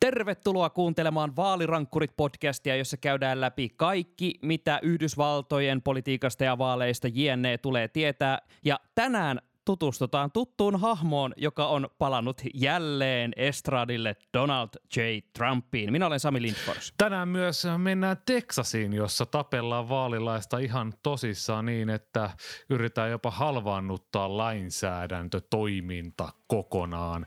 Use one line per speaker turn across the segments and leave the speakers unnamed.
Tervetuloa kuuntelemaan Vaalirankkurit-podcastia, jossa käydään läpi kaikki, mitä Yhdysvaltojen politiikasta ja vaaleista JNE tulee tietää. Ja tänään tutustutaan tuttuun hahmoon, joka on palannut jälleen estradille Donald J. Trumpiin. Minä olen Sami Lindfors.
Tänään myös mennään Teksasiin, jossa tapellaan vaalilaista ihan tosissaan niin, että yritetään jopa halvaannuttaa lainsäädäntötoiminta kokonaan.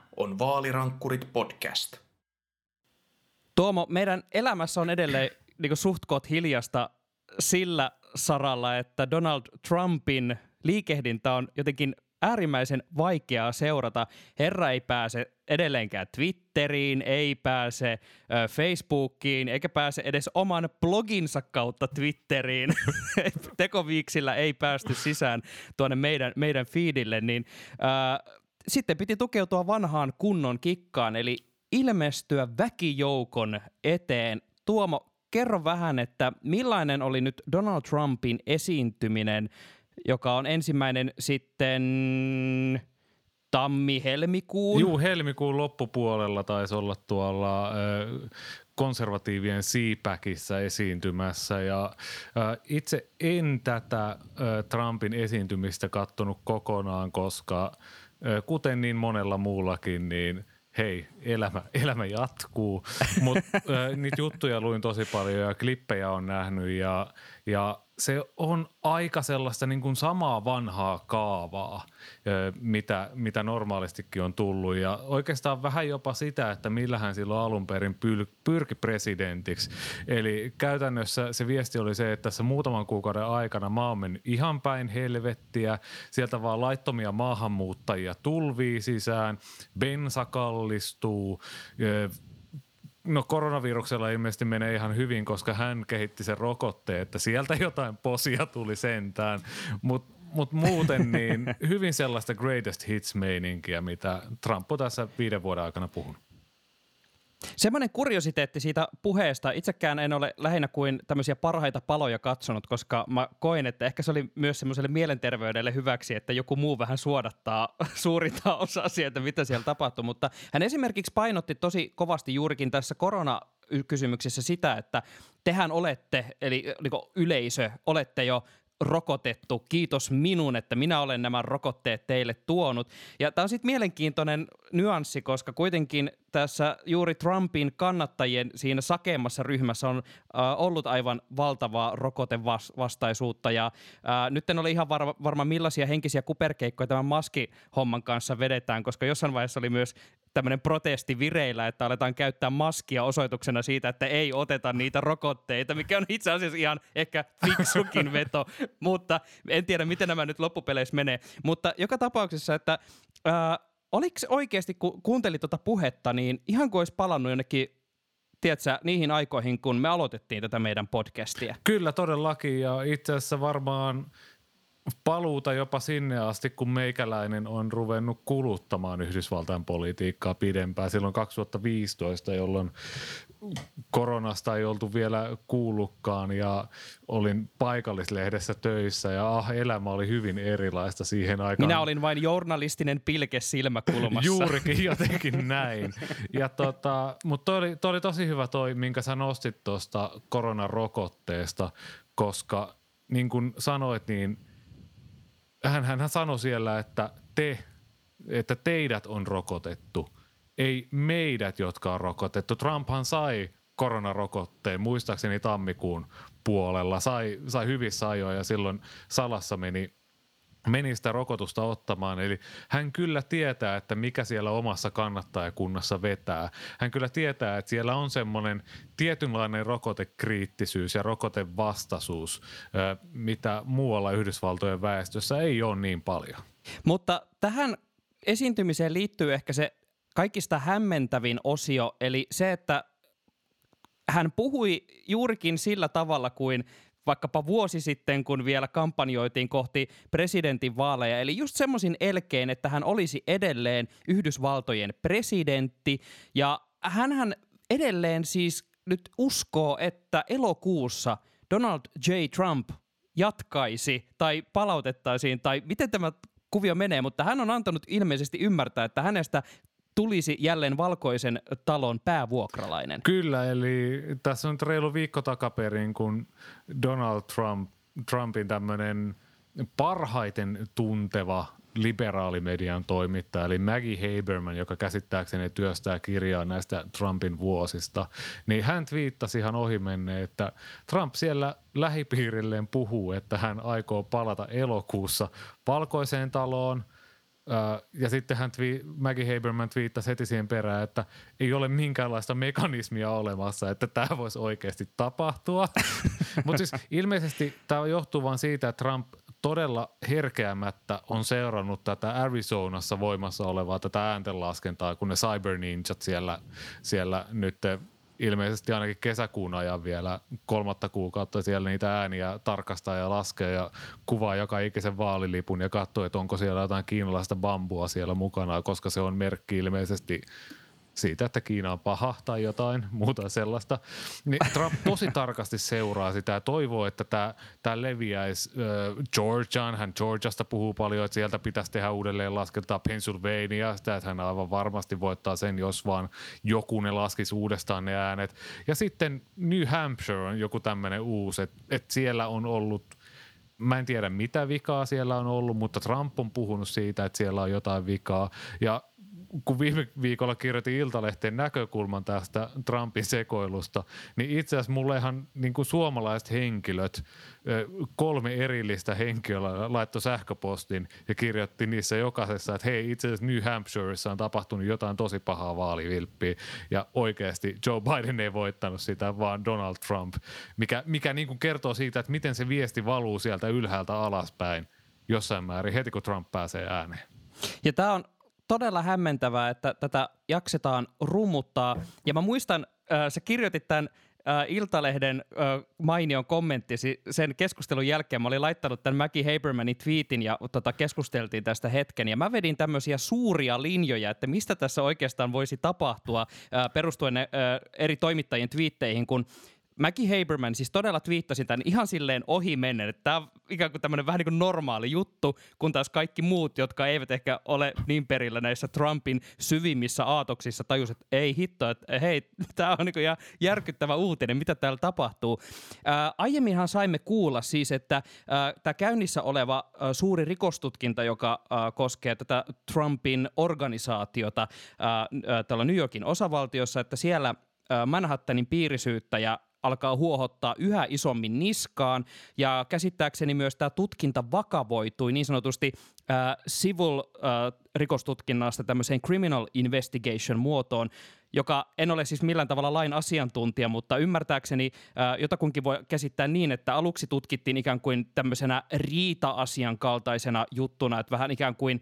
on Vaalirankkurit podcast.
Tuomo, meidän elämässä on edelleen niin suht hiljasta sillä saralla, että Donald Trumpin liikehdintä on jotenkin äärimmäisen vaikeaa seurata. Herra ei pääse edelleenkään Twitteriin, ei pääse Facebookiin, eikä pääse edes oman bloginsa kautta Twitteriin. Tekoviiksillä ei päästy sisään tuonne meidän, meidän feedille, niin ö, sitten piti tukeutua vanhaan kunnon kikkaan, eli ilmestyä väkijoukon eteen. Tuomo, kerro vähän, että millainen oli nyt Donald Trumpin esiintyminen, joka on ensimmäinen sitten tammi-helmikuun?
Juu, helmikuun loppupuolella taisi olla tuolla äh, konservatiivien siipäkissä esiintymässä ja äh, itse en tätä äh, Trumpin esiintymistä kattonut kokonaan, koska kuten niin monella muullakin, niin hei, elämä, elämä jatkuu. Mutta niitä juttuja luin tosi paljon ja klippejä on nähnyt ja, ja se on aika sellaista niin kuin samaa vanhaa kaavaa, mitä, mitä normaalistikin on tullut. Ja oikeastaan vähän jopa sitä, että millä hän silloin alun perin pyrki presidentiksi. Eli käytännössä se viesti oli se, että tässä muutaman kuukauden aikana maa on mennyt ihan päin helvettiä. Sieltä vaan laittomia maahanmuuttajia tulvii sisään, bensa kallistuu, No koronaviruksella ilmeisesti menee ihan hyvin, koska hän kehitti sen rokotteen, että sieltä jotain posia tuli sentään. Mutta mut muuten niin hyvin sellaista greatest hits-meininkiä, mitä Trump on tässä viiden vuoden aikana puhunut.
Semmoinen kuriositeetti siitä puheesta. Itsekään en ole lähinnä kuin tämmöisiä parhaita paloja katsonut, koska mä koin, että ehkä se oli myös semmoiselle mielenterveydelle hyväksi, että joku muu vähän suodattaa suurinta osaa sieltä, mitä siellä tapahtuu. Mutta hän esimerkiksi painotti tosi kovasti juurikin tässä korona kysymyksessä sitä, että tehän olette, eli niin yleisö, olette jo rokotettu. Kiitos minun, että minä olen nämä rokotteet teille tuonut. Ja tämä on sitten mielenkiintoinen nyanssi, koska kuitenkin tässä juuri Trumpin kannattajien siinä sakeimmassa ryhmässä on äh, ollut aivan valtavaa rokotevastaisuutta. Ja äh, nyt en ole ihan varma, varma, millaisia henkisiä kuperkeikkoja tämän maskihomman kanssa vedetään, koska jossain vaiheessa oli myös tämmöinen protesti vireillä, että aletaan käyttää maskia osoituksena siitä, että ei oteta niitä rokotteita, mikä on itse asiassa ihan ehkä fiksukin veto, mutta en tiedä, miten nämä nyt loppupeleissä menee. Mutta joka tapauksessa, että ää, oliko oikeasti, kun kuuntelit tuota puhetta, niin ihan kuin olisi palannut jonnekin tiedätkö, niihin aikoihin, kun me aloitettiin tätä meidän podcastia.
Kyllä todellakin ja itse asiassa varmaan paluuta jopa sinne asti, kun meikäläinen on ruvennut kuluttamaan Yhdysvaltain politiikkaa pidempään. Silloin 2015, jolloin koronasta ei oltu vielä kuullutkaan ja olin paikallislehdessä töissä ja ah, elämä oli hyvin erilaista siihen aikaan.
Minä olin vain journalistinen pilke silmäkulmassa.
Juurikin jotenkin näin. Ja tota, mutta toi oli, toi oli tosi hyvä toi, minkä sä nostit tuosta koronarokotteesta, koska niin kuin sanoit, niin – hän, hän sanoi siellä, että te, että teidät on rokotettu, ei meidät, jotka on rokotettu. Trumphan sai koronarokotteen, muistaakseni tammikuun puolella, sai, sai hyvissä ajoin ja silloin salassa meni meni sitä rokotusta ottamaan. Eli hän kyllä tietää, että mikä siellä omassa kannattajakunnassa vetää. Hän kyllä tietää, että siellä on semmoinen tietynlainen rokotekriittisyys ja rokotevastaisuus, mitä muualla Yhdysvaltojen väestössä ei ole niin paljon.
Mutta tähän esiintymiseen liittyy ehkä se kaikista hämmentävin osio, eli se, että hän puhui juurikin sillä tavalla kuin vaikkapa vuosi sitten, kun vielä kampanjoitiin kohti presidentin vaaleja. Eli just semmoisin elkein, että hän olisi edelleen Yhdysvaltojen presidentti. Ja hän edelleen siis nyt uskoo, että elokuussa Donald J. Trump jatkaisi tai palautettaisiin, tai miten tämä kuvio menee, mutta hän on antanut ilmeisesti ymmärtää, että hänestä tulisi jälleen valkoisen talon päävuokralainen.
Kyllä, eli tässä on nyt reilu viikko takaperin, kun Donald Trump, Trumpin tämmöinen parhaiten tunteva liberaalimedian toimittaja, eli Maggie Haberman, joka käsittääkseni työstää kirjaa näistä Trumpin vuosista, niin hän twiittasi ihan ohimenne, että Trump siellä lähipiirilleen puhuu, että hän aikoo palata elokuussa valkoiseen taloon – ja sitten hän twi- Maggie Haberman twiittasi heti siihen perään, että ei ole minkäänlaista mekanismia olemassa, että tämä voisi oikeasti tapahtua. Mutta siis ilmeisesti tämä johtuu vain siitä, että Trump todella herkeämättä on seurannut tätä Arizonassa voimassa olevaa tätä ääntenlaskentaa, kun ne Cyber Ninjat siellä, siellä nyt ilmeisesti ainakin kesäkuun ajan vielä kolmatta kuukautta siellä niitä ääniä tarkastaa ja laskee ja kuvaa joka ikisen vaalilipun ja katsoo, että onko siellä jotain kiinalaista bambua siellä mukana, koska se on merkki ilmeisesti siitä, että Kiina on paha tai jotain muuta sellaista. Niin Trump tosi tarkasti seuraa sitä ja toivoo, että tämä, tämä leviäisi Georgiaan. Hän Georgiasta puhuu paljon, että sieltä pitäisi tehdä uudelleen laskentaa Pennsylvania. Sitä, että hän aivan varmasti voittaa sen, jos vaan joku ne laskisi uudestaan ne äänet. Ja sitten New Hampshire on joku tämmöinen uusi, että, että siellä on ollut – Mä en tiedä mitä vikaa siellä on ollut, mutta Trump on puhunut siitä, että siellä on jotain vikaa. Ja kun viime viikolla kirjoitin Iltalehteen näkökulman tästä Trumpin sekoilusta, niin itse asiassa mullehan niin kuin suomalaiset henkilöt, kolme erillistä henkilöä laittoi sähköpostin ja kirjoitti niissä jokaisessa, että hei itse asiassa New Hampshireissa on tapahtunut jotain tosi pahaa vaalivilppiä ja oikeasti Joe Biden ei voittanut sitä, vaan Donald Trump, mikä, mikä niin kuin kertoo siitä, että miten se viesti valuu sieltä ylhäältä alaspäin jossain määrin heti kun Trump pääsee ääneen.
Ja tämä on todella hämmentävää, että tätä jaksetaan rummuttaa. Ja mä muistan, äh, sä kirjoitit tämän äh, Iltalehden äh, mainion kommenttisi sen keskustelun jälkeen. Mä olin laittanut tämän Maggie Habermanin tweetin ja tota, keskusteltiin tästä hetken. Ja mä vedin tämmöisiä suuria linjoja, että mistä tässä oikeastaan voisi tapahtua äh, perustuen äh, eri toimittajien twiitteihin, kun Maggie Haberman siis todella twiittasi tämän ihan silleen ohi mennen, että tämä on ikään kuin tämmöinen vähän niin kuin normaali juttu, kun taas kaikki muut, jotka eivät ehkä ole niin perillä näissä Trumpin syvimmissä aatoksissa, tajus, että ei hitto, että hei, tämä on niin kuin järkyttävä uutinen, mitä täällä tapahtuu. Ää, aiemminhan saimme kuulla siis, että tämä käynnissä oleva ää, suuri rikostutkinta, joka ää, koskee tätä Trumpin organisaatiota ää, ää, New Yorkin osavaltiossa, että siellä Manhattanin piirisyyttäjä alkaa huohottaa yhä isommin niskaan. Ja käsittääkseni myös tämä tutkinta vakavoitui niin sanotusti äh, civil äh, rikostutkinnasta tämmöiseen criminal investigation muotoon, joka en ole siis millään tavalla lain asiantuntija, mutta ymmärtääkseni jotakunkin voi käsittää niin, että aluksi tutkittiin ikään kuin tämmöisenä riita-asian kaltaisena juttuna, että vähän ikään kuin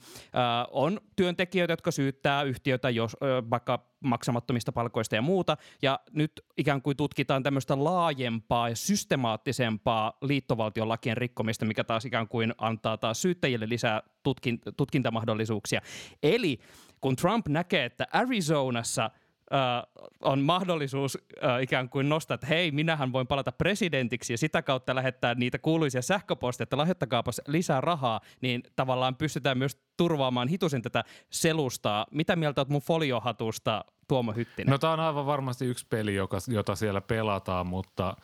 on työntekijöitä, jotka syyttää yhtiötä jos, vaikka maksamattomista palkoista ja muuta, ja nyt ikään kuin tutkitaan tämmöistä laajempaa ja systemaattisempaa liittovaltion lakien rikkomista, mikä taas ikään kuin antaa taas syyttäjille lisää tutkin, tutkintamahdollisuuksia. Eli kun Trump näkee, että Arizonassa – äh, on mahdollisuus äh, ikään kuin nostaa, että hei, minähän voin palata presidentiksi ja sitä kautta lähettää niitä kuuluisia sähköposteja, että lahjoittakaapas lisää rahaa, niin tavallaan pystytään myös turvaamaan hitusen tätä selustaa. Mitä mieltä olet mun foliohatusta, Tuomo Hyttinen?
No tämä on aivan varmasti yksi peli, joka, jota siellä pelataan, mutta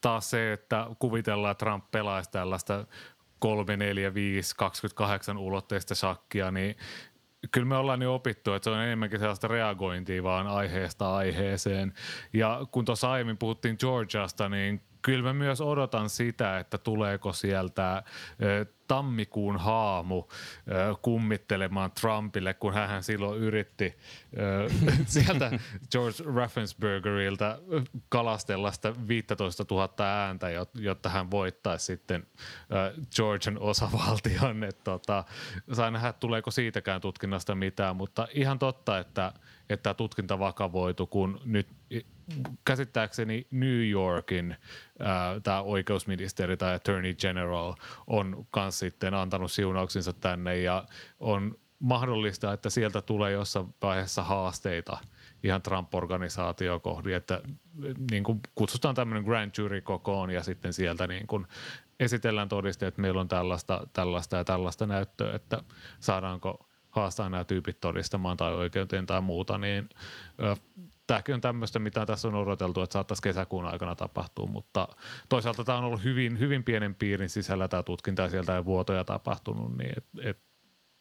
taas se, että kuvitellaan, että Trump pelaisi tällaista 3, 4, 5, 28 ulotteista shakkia, niin kyllä me ollaan jo opittu, että se on enemmänkin sellaista reagointia vaan aiheesta aiheeseen. Ja kun tuossa aiemmin puhuttiin Georgiasta, niin kyllä mä myös odotan sitä, että tuleeko sieltä tammikuun haamu kummittelemaan Trumpille, kun hän silloin yritti sieltä George Raffenspergerilta kalastella sitä 15 000 ääntä, jotta hän voittaisi sitten Georgian osavaltion. että tota, saa nähdä, tuleeko siitäkään tutkinnasta mitään, mutta ihan totta, että, että tutkinta vakavoitu, kun nyt käsittääkseni New Yorkin tämä oikeusministeri tai attorney general on myös sitten antanut siunauksensa tänne ja on mahdollista, että sieltä tulee jossain vaiheessa haasteita ihan Trump-organisaatio kohdin, että niin kuin kutsutaan tämmöinen grand jury kokoon ja sitten sieltä niin kuin esitellään todisteet, että meillä on tällaista, tällaista ja tällaista näyttöä, että saadaanko haastaa nämä tyypit todistamaan tai oikeuteen tai muuta, niin tämäkin on tämmöistä, mitä tässä on odoteltu, että saattaisi kesäkuun aikana tapahtua, mutta toisaalta tämä on ollut hyvin, hyvin pienen piirin sisällä tämä tutkinta ja sieltä ei vuotoja tapahtunut, niin et, et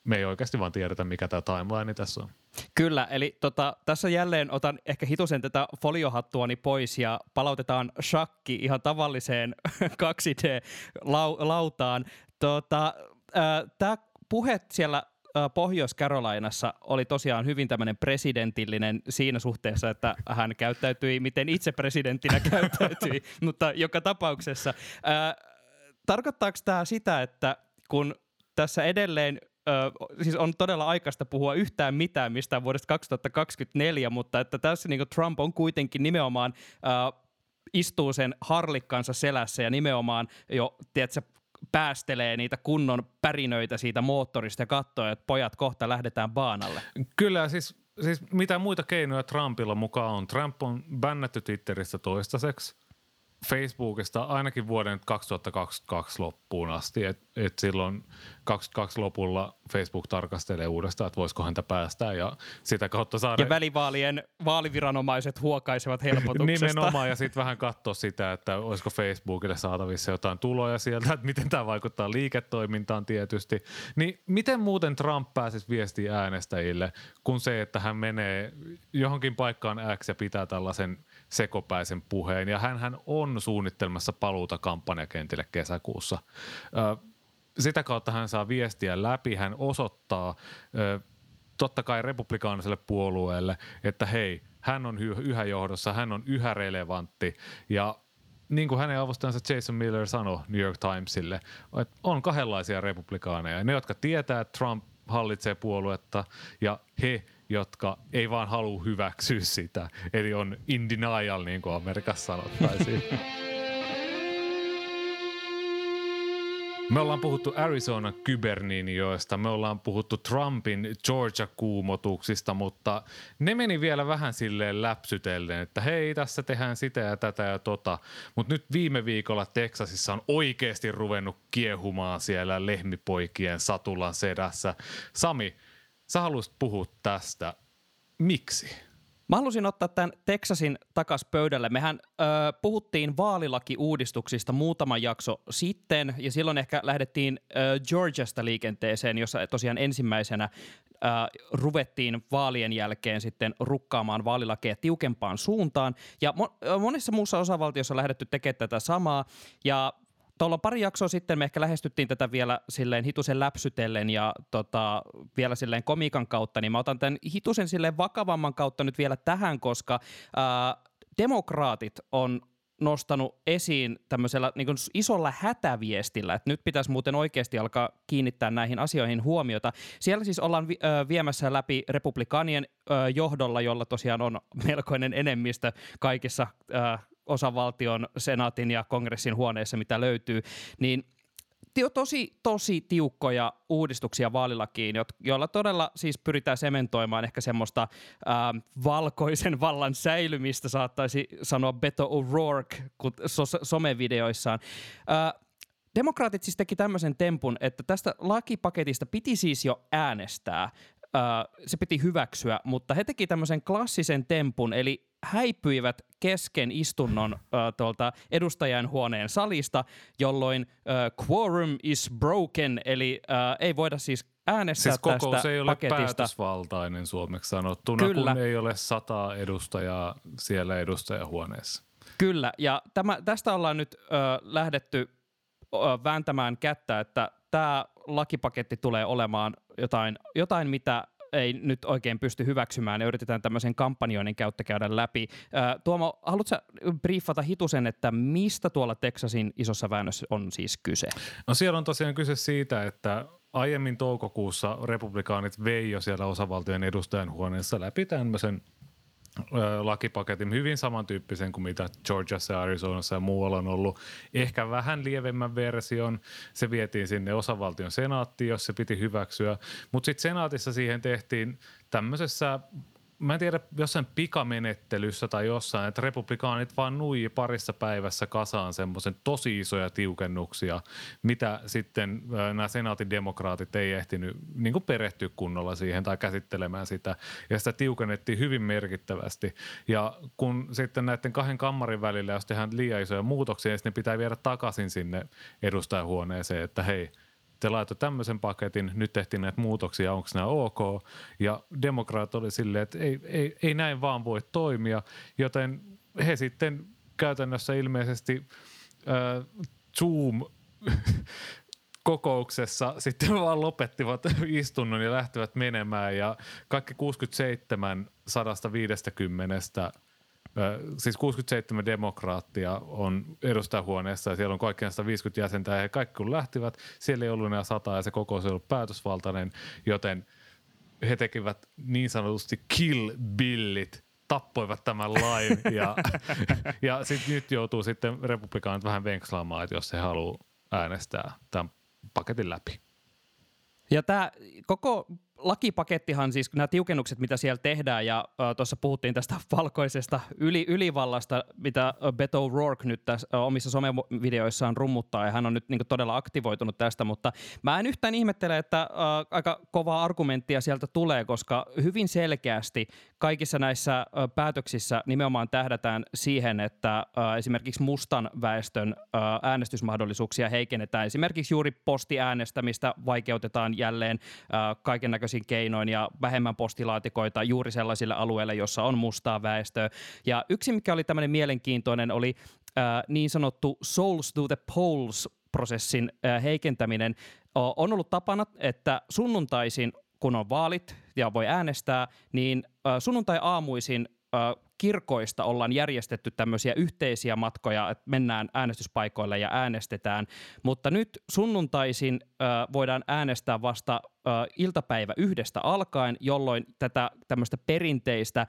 me ei oikeasti vaan tiedetä, mikä tämä timeline tässä on.
Kyllä, eli tota, tässä jälleen otan ehkä hitusen tätä foliohattuani pois ja palautetaan shakki ihan tavalliseen 2D-lautaan. Tota, äh, tämä puhe siellä Pohjois-Carolinassa oli tosiaan hyvin tämmöinen presidentillinen siinä suhteessa, että hän käyttäytyi, miten itse presidenttinä käyttäytyi, mutta joka tapauksessa. Ää, tarkoittaako tämä sitä, että kun tässä edelleen siis on todella aikaista puhua yhtään mitään mistään vuodesta 2024, mutta että tässä niin Trump on kuitenkin nimenomaan ö, istuu sen harlikkansa selässä ja nimenomaan jo, tiedätkö, päästelee niitä kunnon pärinöitä siitä moottorista ja katsoo, että pojat kohta lähdetään baanalle.
Kyllä, siis, siis mitä muita keinoja Trumpilla mukaan on? Trump on bännätty Twitterissä toistaiseksi. Facebookista ainakin vuoden 2022 loppuun asti, että et silloin 22 lopulla Facebook tarkastelee uudestaan, että voisiko häntä päästää ja sitä kautta saada...
Ja välivaalien vaaliviranomaiset huokaisevat helpotuksesta.
Nimenomaan ja sitten vähän katsoa sitä, että olisiko Facebookille saatavissa jotain tuloja sieltä, että miten tämä vaikuttaa liiketoimintaan tietysti. Niin miten muuten Trump pääsisi viestiä äänestäjille, kun se, että hän menee johonkin paikkaan X ja pitää tällaisen sekopäisen puheen ja hän on suunnittelemassa paluuta kampanjakentille kesäkuussa. Sitä kautta hän saa viestiä läpi, hän osoittaa totta kai republikaaniselle puolueelle, että hei, hän on yhä johdossa, hän on yhä relevantti ja niin kuin hänen avustajansa Jason Miller sanoi New York Timesille, että on kahdenlaisia republikaaneja. Ne, jotka tietää, että Trump hallitsee puoluetta ja he, jotka ei vaan halua hyväksyä sitä. Eli on in denial, niin kuin Amerikassa sanottaisiin. Me ollaan puhuttu Arizona kyberninjoista, me ollaan puhuttu Trumpin Georgia-kuumotuksista, mutta ne meni vielä vähän silleen läpsytellen, että hei, tässä tehdään sitä ja tätä ja tota. Mutta nyt viime viikolla Texasissa on oikeasti ruvennut kiehumaan siellä lehmipoikien satulan sedässä. Sami, Sä haluaisit puhua tästä. Miksi?
Mä halusin ottaa tämän Texasin takas pöydälle. Mehän ö, puhuttiin vaalilakiuudistuksista muutama jakso sitten, ja silloin ehkä lähdettiin ö, Georgiasta liikenteeseen, jossa tosiaan ensimmäisenä ö, ruvettiin vaalien jälkeen sitten rukkaamaan vaalilakeja tiukempaan suuntaan. Ja mo- monessa muussa osavaltiossa on lähdetty tekemään tätä samaa, ja tuolla pari jaksoa sitten me ehkä lähestyttiin tätä vielä silleen hitusen läpsytellen ja tota, vielä silleen komikan kautta, niin mä otan tämän hitusen silleen vakavamman kautta nyt vielä tähän, koska ää, demokraatit on nostanut esiin tämmöisellä niin isolla hätäviestillä, että nyt pitäisi muuten oikeasti alkaa kiinnittää näihin asioihin huomiota. Siellä siis ollaan vi- ö, viemässä läpi republikaanien ö, johdolla, jolla tosiaan on melkoinen enemmistö kaikissa ö, osavaltion, senaatin ja kongressin huoneessa, mitä löytyy, niin tosi, tosi tiukkoja uudistuksia vaalilakiin, joilla todella siis pyritään sementoimaan ehkä semmoista ää, valkoisen vallan säilymistä, saattaisi sanoa Beto O'Rourke so- somevideoissaan. Ää, Demokraatit siis teki tämmöisen tempun, että tästä lakipaketista piti siis jo äänestää. se piti hyväksyä, mutta he teki tämmöisen klassisen tempun, eli häipyivät kesken istunnon äh, tuolta edustajan huoneen salista, jolloin äh, quorum is broken, eli äh, ei voida siis äänestää siis kokous tästä
ei ole
paketista.
päätösvaltainen suomeksi sanottuna, Kyllä. kun ei ole sata edustajaa siellä edustajahuoneessa.
Kyllä, ja tämä, tästä ollaan nyt ö, lähdetty ö, vääntämään kättä, että tämä lakipaketti tulee olemaan jotain, jotain mitä ei nyt oikein pysty hyväksymään ja yritetään tämmöisen kampanjoinnin käyttä käydä läpi. Tuomo, haluatko briefata hitusen, että mistä tuolla Texasin isossa väännössä on siis kyse?
No siellä on tosiaan kyse siitä, että aiemmin toukokuussa republikaanit vei jo siellä osavaltion edustajan huoneessa läpi tämmöisen lakipaketin hyvin samantyyppisen kuin mitä Georgiassa, Arizonassa ja muualla on ollut. Ehkä vähän lievemmän version. Se vietiin sinne osavaltion senaattiin, jos se piti hyväksyä. Mutta sitten senaatissa siihen tehtiin tämmöisessä mä en tiedä, jossain pikamenettelyssä tai jossain, että republikaanit vaan nui parissa päivässä kasaan semmoisen tosi isoja tiukennuksia, mitä sitten nämä senaatin demokraatit ei ehtinyt niin kuin perehtyä kunnolla siihen tai käsittelemään sitä. Ja sitä tiukennettiin hyvin merkittävästi. Ja kun sitten näiden kahden kammarin välillä, jos tehdään liian isoja muutoksia, niin ne pitää viedä takaisin sinne edustajahuoneeseen, että hei – te laitoitte tämmöisen paketin, nyt tehtiin näitä muutoksia, onko nämä ok? Ja demokraat oli silleen, että ei, ei, ei näin vaan voi toimia, joten he sitten käytännössä ilmeisesti äh, Zoom kokouksessa sitten vaan lopettivat istunnon ja lähtivät menemään ja kaikki 67 150 siis 67 demokraattia on edustajahuoneessa ja siellä on kaikkiaan 150 jäsentä ja he kaikki kun lähtivät, siellä ei ollut enää sata ja se kokous ei ollut päätösvaltainen, joten he tekivät niin sanotusti kill billit, tappoivat tämän lain ja, ja sitten nyt joutuu sitten republikaanit vähän venkslaamaan, että jos he haluaa äänestää tämän paketin läpi.
Ja tämä koko lakipakettihan, siis nämä tiukennukset, mitä siellä tehdään, ja äh, tuossa puhuttiin tästä valkoisesta yli, ylivallasta, mitä Beto O'Rourke nyt tässä äh, omissa somevideoissaan rummuttaa, ja hän on nyt niin kuin, todella aktivoitunut tästä, mutta mä en yhtään ihmettele, että äh, aika kovaa argumenttia sieltä tulee, koska hyvin selkeästi kaikissa näissä päätöksissä nimenomaan tähdätään siihen, että esimerkiksi mustan väestön äänestysmahdollisuuksia heikennetään. Esimerkiksi juuri postiäänestämistä vaikeutetaan jälleen kaiken yksinkertaisin keinoin ja vähemmän postilaatikoita juuri sellaisille alueille, jossa on mustaa väestöä. Ja yksi, mikä oli tämmöinen mielenkiintoinen, oli niin sanottu Souls to the Polls prosessin heikentäminen. On ollut tapana, että sunnuntaisin, kun on vaalit ja voi äänestää, niin äh, sunnuntai-aamuisin kirkoista ollaan järjestetty tämmöisiä yhteisiä matkoja, että mennään äänestyspaikoille ja äänestetään, mutta nyt sunnuntaisin ö, voidaan äänestää vasta ö, iltapäivä yhdestä alkaen, jolloin tätä tämmöistä perinteistä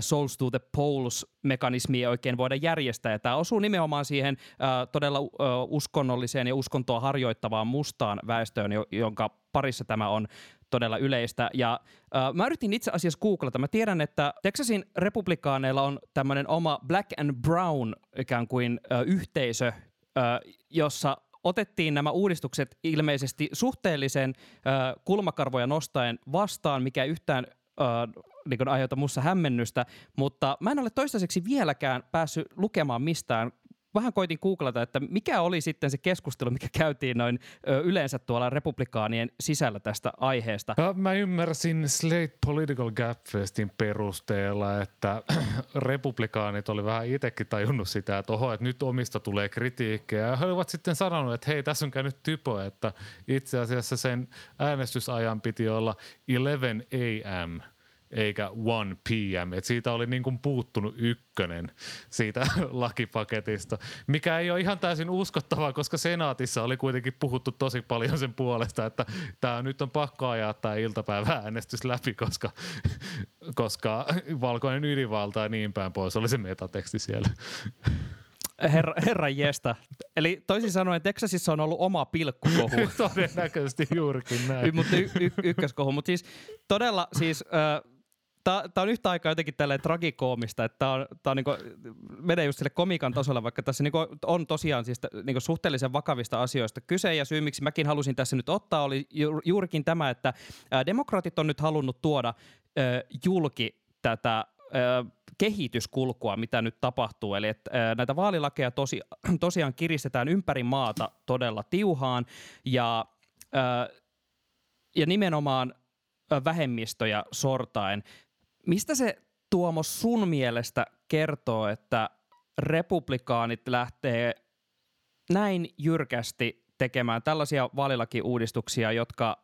Souls to the Polls-mekanismia oikein voida järjestää. Ja tämä osuu nimenomaan siihen ö, todella ö, uskonnolliseen ja uskontoa harjoittavaan mustaan väestöön, jonka parissa tämä on todella yleistä. Ja äh, mä yritin itse asiassa googlata. Mä tiedän, että Texasin republikaaneilla on tämmöinen oma Black and Brown ikään kuin äh, yhteisö, äh, jossa otettiin nämä uudistukset ilmeisesti suhteellisen äh, kulmakarvoja nostaen vastaan, mikä yhtään äh, niin aiheuta mussa hämmennystä, mutta mä en ole toistaiseksi vieläkään päässyt lukemaan mistään vähän koitin googlata, että mikä oli sitten se keskustelu, mikä käytiin noin ö, yleensä tuolla republikaanien sisällä tästä aiheesta.
Mä ymmärsin Slate Political Gap Festin perusteella, että republikaanit oli vähän itsekin tajunnut sitä, että oho, että nyt omista tulee kritiikkiä. Ja he olivat sitten sanonut, että hei, tässä on käynyt typo, että itse asiassa sen äänestysajan piti olla 11 a.m eikä 1 p.m. Et siitä oli niin kuin puuttunut ykkönen siitä lakipaketista, mikä ei ole ihan täysin uskottavaa, koska senaatissa oli kuitenkin puhuttu tosi paljon sen puolesta, että tämä nyt on pakko ajaa tämä iltapäiväänestys läpi, koska, koska valkoinen ydinvalta ja niin päin pois oli se metateksti siellä.
Herra, herra jestä. Eli toisin sanoen Texasissa on ollut oma pilkkukohu.
Todennäköisesti juurikin näin.
Mutta y- y- ykköskohu. Mutta siis todella siis... Tämä, on yhtä aikaa jotenkin tälleen tragikoomista, että tämä, on, tämä on niin kuin, menee just sille komikan tasolle, vaikka tässä niin on tosiaan siis niin suhteellisen vakavista asioista kyse, ja syy miksi mäkin halusin tässä nyt ottaa oli juurikin tämä, että demokraatit on nyt halunnut tuoda julki tätä kehityskulkua, mitä nyt tapahtuu. Eli että näitä vaalilakeja tosi, tosiaan kiristetään ympäri maata todella tiuhaan, ja, ja nimenomaan vähemmistöjä sortaen. Mistä se Tuomo sun mielestä kertoo, että republikaanit lähtee näin jyrkästi tekemään tällaisia vaalilakiuudistuksia, jotka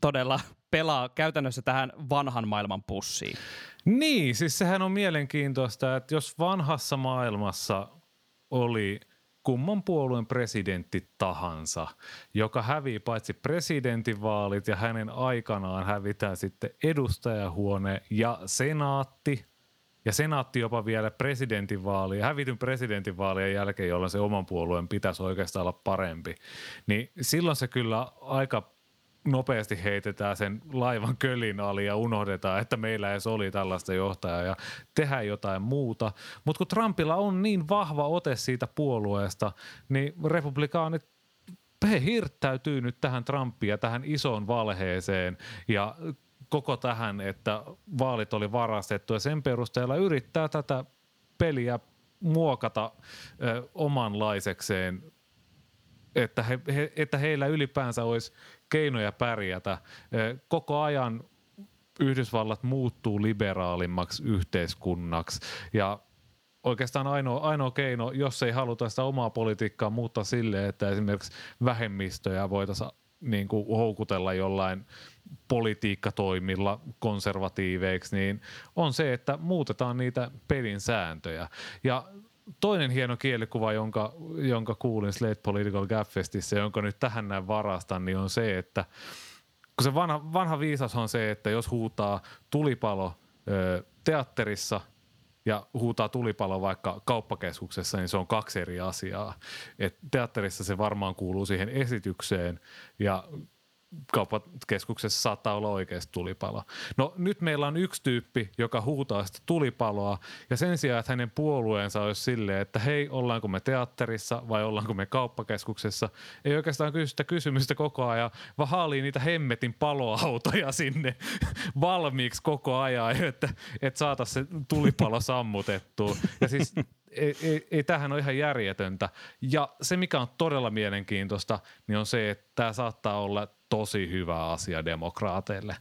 todella pelaa käytännössä tähän vanhan maailman pussiin.
Niin, siis sehän on mielenkiintoista, että jos vanhassa maailmassa oli kumman puolueen presidentti tahansa, joka hävii paitsi presidentinvaalit ja hänen aikanaan hävitään sitten edustajahuone ja senaatti, ja senaatti jopa vielä presidentinvaalia, hävityn presidentinvaalien jälkeen, jolloin se oman puolueen pitäisi oikeastaan olla parempi, niin silloin se kyllä aika nopeasti heitetään sen laivan kölin ali ja unohdetaan, että meillä edes oli tällaista johtajaa ja tehdään jotain muuta. Mutta kun Trumpilla on niin vahva ote siitä puolueesta, niin republikaanit he hirttäytyy nyt tähän Trumpiin ja tähän isoon valheeseen ja koko tähän, että vaalit oli varastettu ja sen perusteella yrittää tätä peliä muokata ö, omanlaisekseen, että, he, he, että heillä ylipäänsä olisi keinoja pärjätä. Koko ajan Yhdysvallat muuttuu liberaalimmaksi yhteiskunnaksi ja oikeastaan ainoa, ainoa keino, jos ei haluta sitä omaa politiikkaa muuttaa sille, että esimerkiksi vähemmistöjä voitaisiin niin kuin houkutella jollain politiikkatoimilla konservatiiveiksi, niin on se, että muutetaan niitä pelin sääntöjä. Ja toinen hieno kielikuva, jonka, jonka kuulin Slate Political Gap-festissä, jonka nyt tähän näin varastan, niin on se, että kun se vanha, vanha viisas on se, että jos huutaa tulipalo ö, teatterissa ja huutaa tulipalo vaikka kauppakeskuksessa, niin se on kaksi eri asiaa. Et teatterissa se varmaan kuuluu siihen esitykseen ja kauppakeskuksessa saattaa olla oikeasti tulipalo. No nyt meillä on yksi tyyppi, joka huutaa sitä tulipaloa ja sen sijaan, että hänen puolueensa olisi silleen, että hei, ollaanko me teatterissa vai ollaanko me kauppakeskuksessa, ei oikeastaan kysy sitä kysymystä koko ajan, vaan haalii niitä hemmetin paloautoja sinne valmiiksi koko ajan, että, että saataisiin se tulipalo sammutettua. Ja siis ei, ei, ei, tämähän ole ihan järjetöntä. Ja se, mikä on todella mielenkiintoista, niin on se, että tämä saattaa olla tosi hyvä asia demokraateille.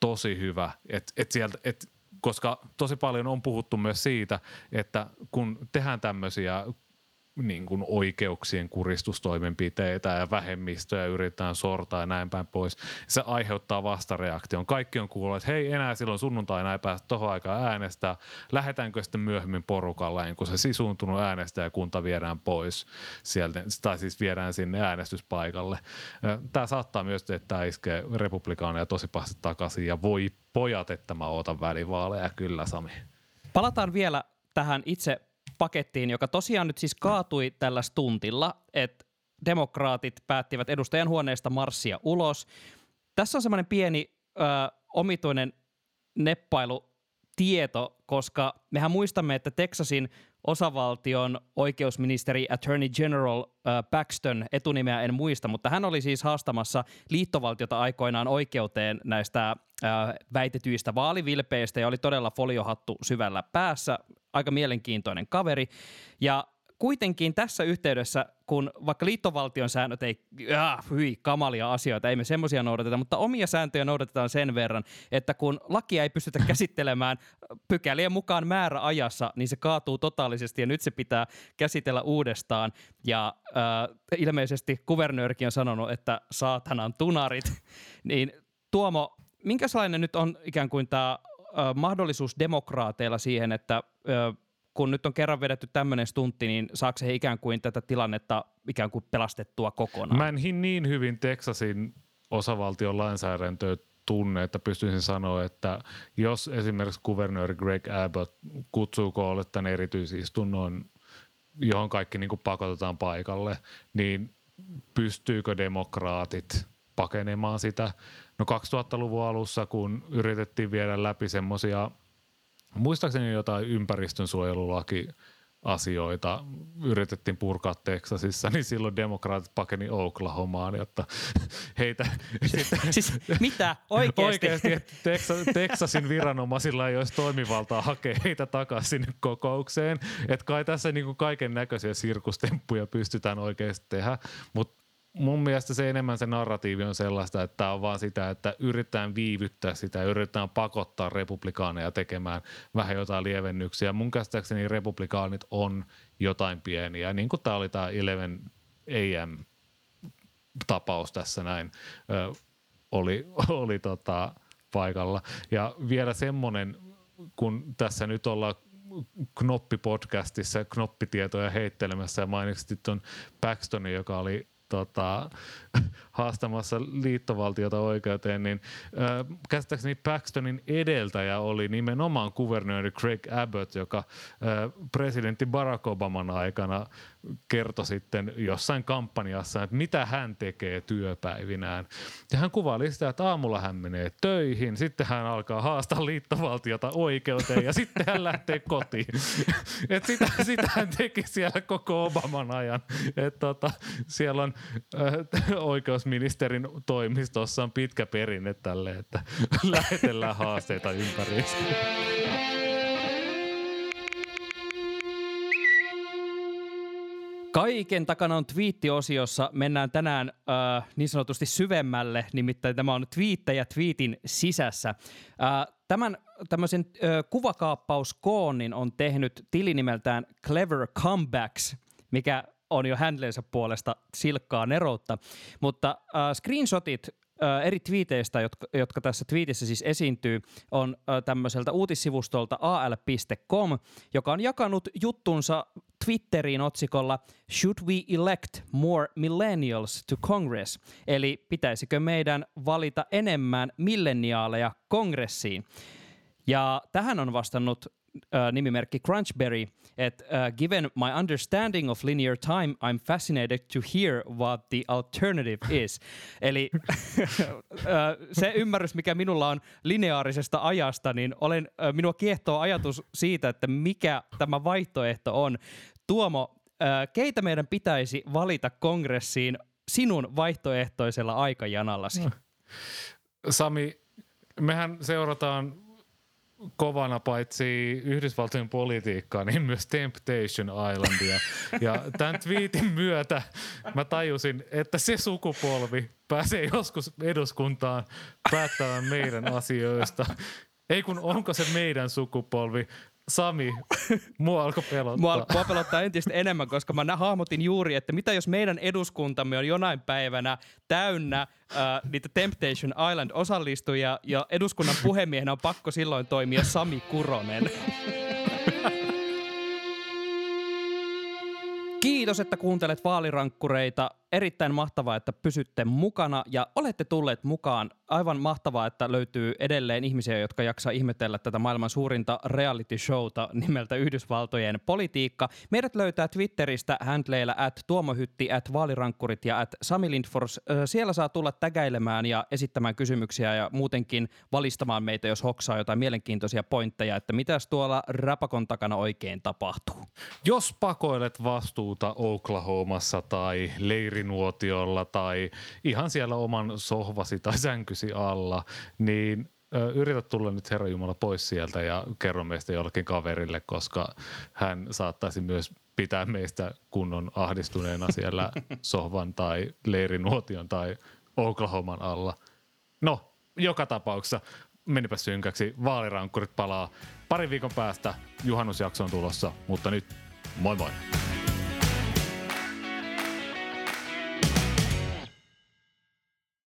Tosi hyvä, et, et sieltä, et, koska tosi paljon on puhuttu myös siitä, että kun tehdään tämmöisiä niin kuin oikeuksien kuristustoimenpiteitä ja vähemmistöjä yritetään sortaa ja näin päin pois. Se aiheuttaa vastareaktion. Kaikki on kuullut, että hei enää silloin sunnuntaina ei päästä tuohon aikaan äänestää. Lähdetäänkö sitten myöhemmin porukalla, niin kun se sisuuntunut äänestäjäkunta viedään pois sieltä, tai siis viedään sinne äänestyspaikalle. Tämä saattaa myös, että tämä iskee republikaaneja tosi pahasti takaisin ja voi pojat, että mä ootan välivaaleja kyllä Sami.
Palataan vielä tähän itse pakettiin, joka tosiaan nyt siis kaatui tällä stuntilla, että demokraatit päättivät edustajan huoneesta marssia ulos. Tässä on semmoinen pieni ö, omituinen neppailu tieto, koska mehän muistamme, että Texasin osavaltion oikeusministeri Attorney General äh, Paxton, etunimeä en muista, mutta hän oli siis haastamassa liittovaltiota aikoinaan oikeuteen näistä äh, väitetyistä vaalivilpeistä ja oli todella foliohattu syvällä päässä. Aika mielenkiintoinen kaveri. Ja kuitenkin tässä yhteydessä, kun vaikka liittovaltion säännöt ei, äh, hyi, kamalia asioita, ei me semmoisia noudateta, mutta omia sääntöjä noudatetaan sen verran, että kun lakia ei pystytä käsittelemään pykälien mukaan määräajassa, niin se kaatuu totaalisesti ja nyt se pitää käsitellä uudestaan. Ja äh, ilmeisesti kuvernöörikin on sanonut, että saatanan tunarit. niin Tuomo, minkälainen nyt on ikään kuin tämä äh, mahdollisuus demokraateilla siihen, että äh, kun nyt on kerran vedetty tämmöinen stuntti, niin saako he ikään kuin tätä tilannetta ikään kuin pelastettua kokonaan?
Mä en niin hyvin Texasin osavaltion lainsäädäntöä tunne, että pystyisin sanoa, että jos esimerkiksi kuvernööri Greg Abbott kutsuu koolle tämän erityisistunnon, johon kaikki niin pakotetaan paikalle, niin pystyykö demokraatit pakenemaan sitä? No 2000-luvun alussa, kun yritettiin viedä läpi semmoisia – muistaakseni jotain ympäristönsuojelulaki asioita yritettiin purkaa Teksasissa, niin silloin demokraatit pakeni Oklahomaan, jotta heitä...
Siis, siis mitä? Oikeasti?
Oikeasti, että Texas, Texasin viranomaisilla ei olisi toimivaltaa hakea heitä takaisin kokoukseen. Että kai tässä niin kaiken näköisiä sirkustemppuja pystytään oikeasti tehdä, mutta mun mielestä se enemmän se narratiivi on sellaista, että tämä on vaan sitä, että yritetään viivyttää sitä, yritetään pakottaa republikaaneja tekemään vähän jotain lievennyksiä. Mun käsittääkseni republikaanit on jotain pieniä, niin kuin tämä oli tämä 11 AM tapaus tässä näin, ö, oli, oli tota, paikalla. Ja vielä semmoinen, kun tässä nyt ollaan Knoppi-podcastissa knoppitietoja heittelemässä ja mainitsit tuon Paxtonin, joka oli tota, haastamassa liittovaltiota oikeuteen, niin äh, käsittääkseni Paxtonin edeltäjä oli nimenomaan kuvernööri Craig Abbott, joka äh, presidentti Barack Obaman aikana kertoi sitten jossain kampanjassa, että mitä hän tekee työpäivinään. Ja hän kuvaili sitä, että aamulla hän menee töihin, sitten hän alkaa haastaa liittovaltiota oikeuteen ja sitten hän lähtee kotiin. Et sitä, sitä hän teki siellä koko Obaman ajan. Et tota, siellä on äh, oikeusministerin toimistossa on pitkä perinne tälle, että lähetellään haasteita ympäri.
Kaiken takana on twiittiosiossa. Mennään tänään äh, niin sanotusti syvemmälle, nimittäin tämä on twiittäjä twiitin sisässä. Äh, tämän tämmöisen äh, kuvakaappauskoonnin on tehnyt tili nimeltään Clever Comebacks, mikä on jo handleensa puolesta silkkaa neroutta. Mutta äh, screenshotit äh, eri twiiteistä, jotka, jotka tässä twiitissä siis esiintyy, on äh, tämmöiseltä uutissivustolta al.com, joka on jakanut juttunsa Twitteriin otsikolla Should we elect more millennials to Congress? Eli pitäisikö meidän valita enemmän milleniaaleja kongressiin? Ja tähän on vastannut äh, nimimerkki Crunchberry, että uh, given my understanding of linear time, I'm fascinated to hear what the alternative is. Eli se ymmärrys, mikä minulla on lineaarisesta ajasta, niin olen, uh, minua kiehtoo ajatus siitä, että mikä tämä vaihtoehto on. Tuomo, uh, keitä meidän pitäisi valita kongressiin sinun vaihtoehtoisella aikajanallasi?
Sami, mehän seurataan kovana paitsi Yhdysvaltojen politiikkaa, niin myös Temptation Islandia. Ja tämän tweetin myötä mä tajusin, että se sukupolvi pääsee joskus eduskuntaan päättämään meidän asioista. Ei kun onko se meidän sukupolvi, Sami, mua alkoi pelottaa.
Mua, mua pelottaa entistä enemmän, koska mä hahmotin juuri, että mitä jos meidän eduskuntamme on jonain päivänä täynnä äh, niitä Temptation Island osallistujia ja eduskunnan puhemiehenä on pakko silloin toimia Sami Kuronen. Kiitos, että kuuntelet vaalirankkureita. Erittäin mahtavaa, että pysytte mukana ja olette tulleet mukaan. Aivan mahtavaa, että löytyy edelleen ihmisiä, jotka jaksaa ihmetellä tätä maailman suurinta reality showta nimeltä Yhdysvaltojen politiikka. Meidät löytää Twitteristä handleilla at tuomohytti, at vaalirankkurit ja at Sami Lindfors. Siellä saa tulla tägäilemään ja esittämään kysymyksiä ja muutenkin valistamaan meitä, jos hoksaa jotain mielenkiintoisia pointteja, että mitäs tuolla rapakon takana oikein tapahtuu.
Jos pakoilet vastuuta Oklahomassa tai leirinuotiolla tai ihan siellä oman sohvasi tai sänkysi alla, niin yritä tulla nyt Herra Jumala pois sieltä ja kerro meistä jollekin kaverille, koska hän saattaisi myös pitää meistä kunnon ahdistuneena siellä sohvan tai leirinuotion tai Oklahoman alla. No, joka tapauksessa menipä synkäksi. Vaalirankkurit palaa parin viikon päästä. Juhannusjakso on tulossa, mutta nyt moi moi.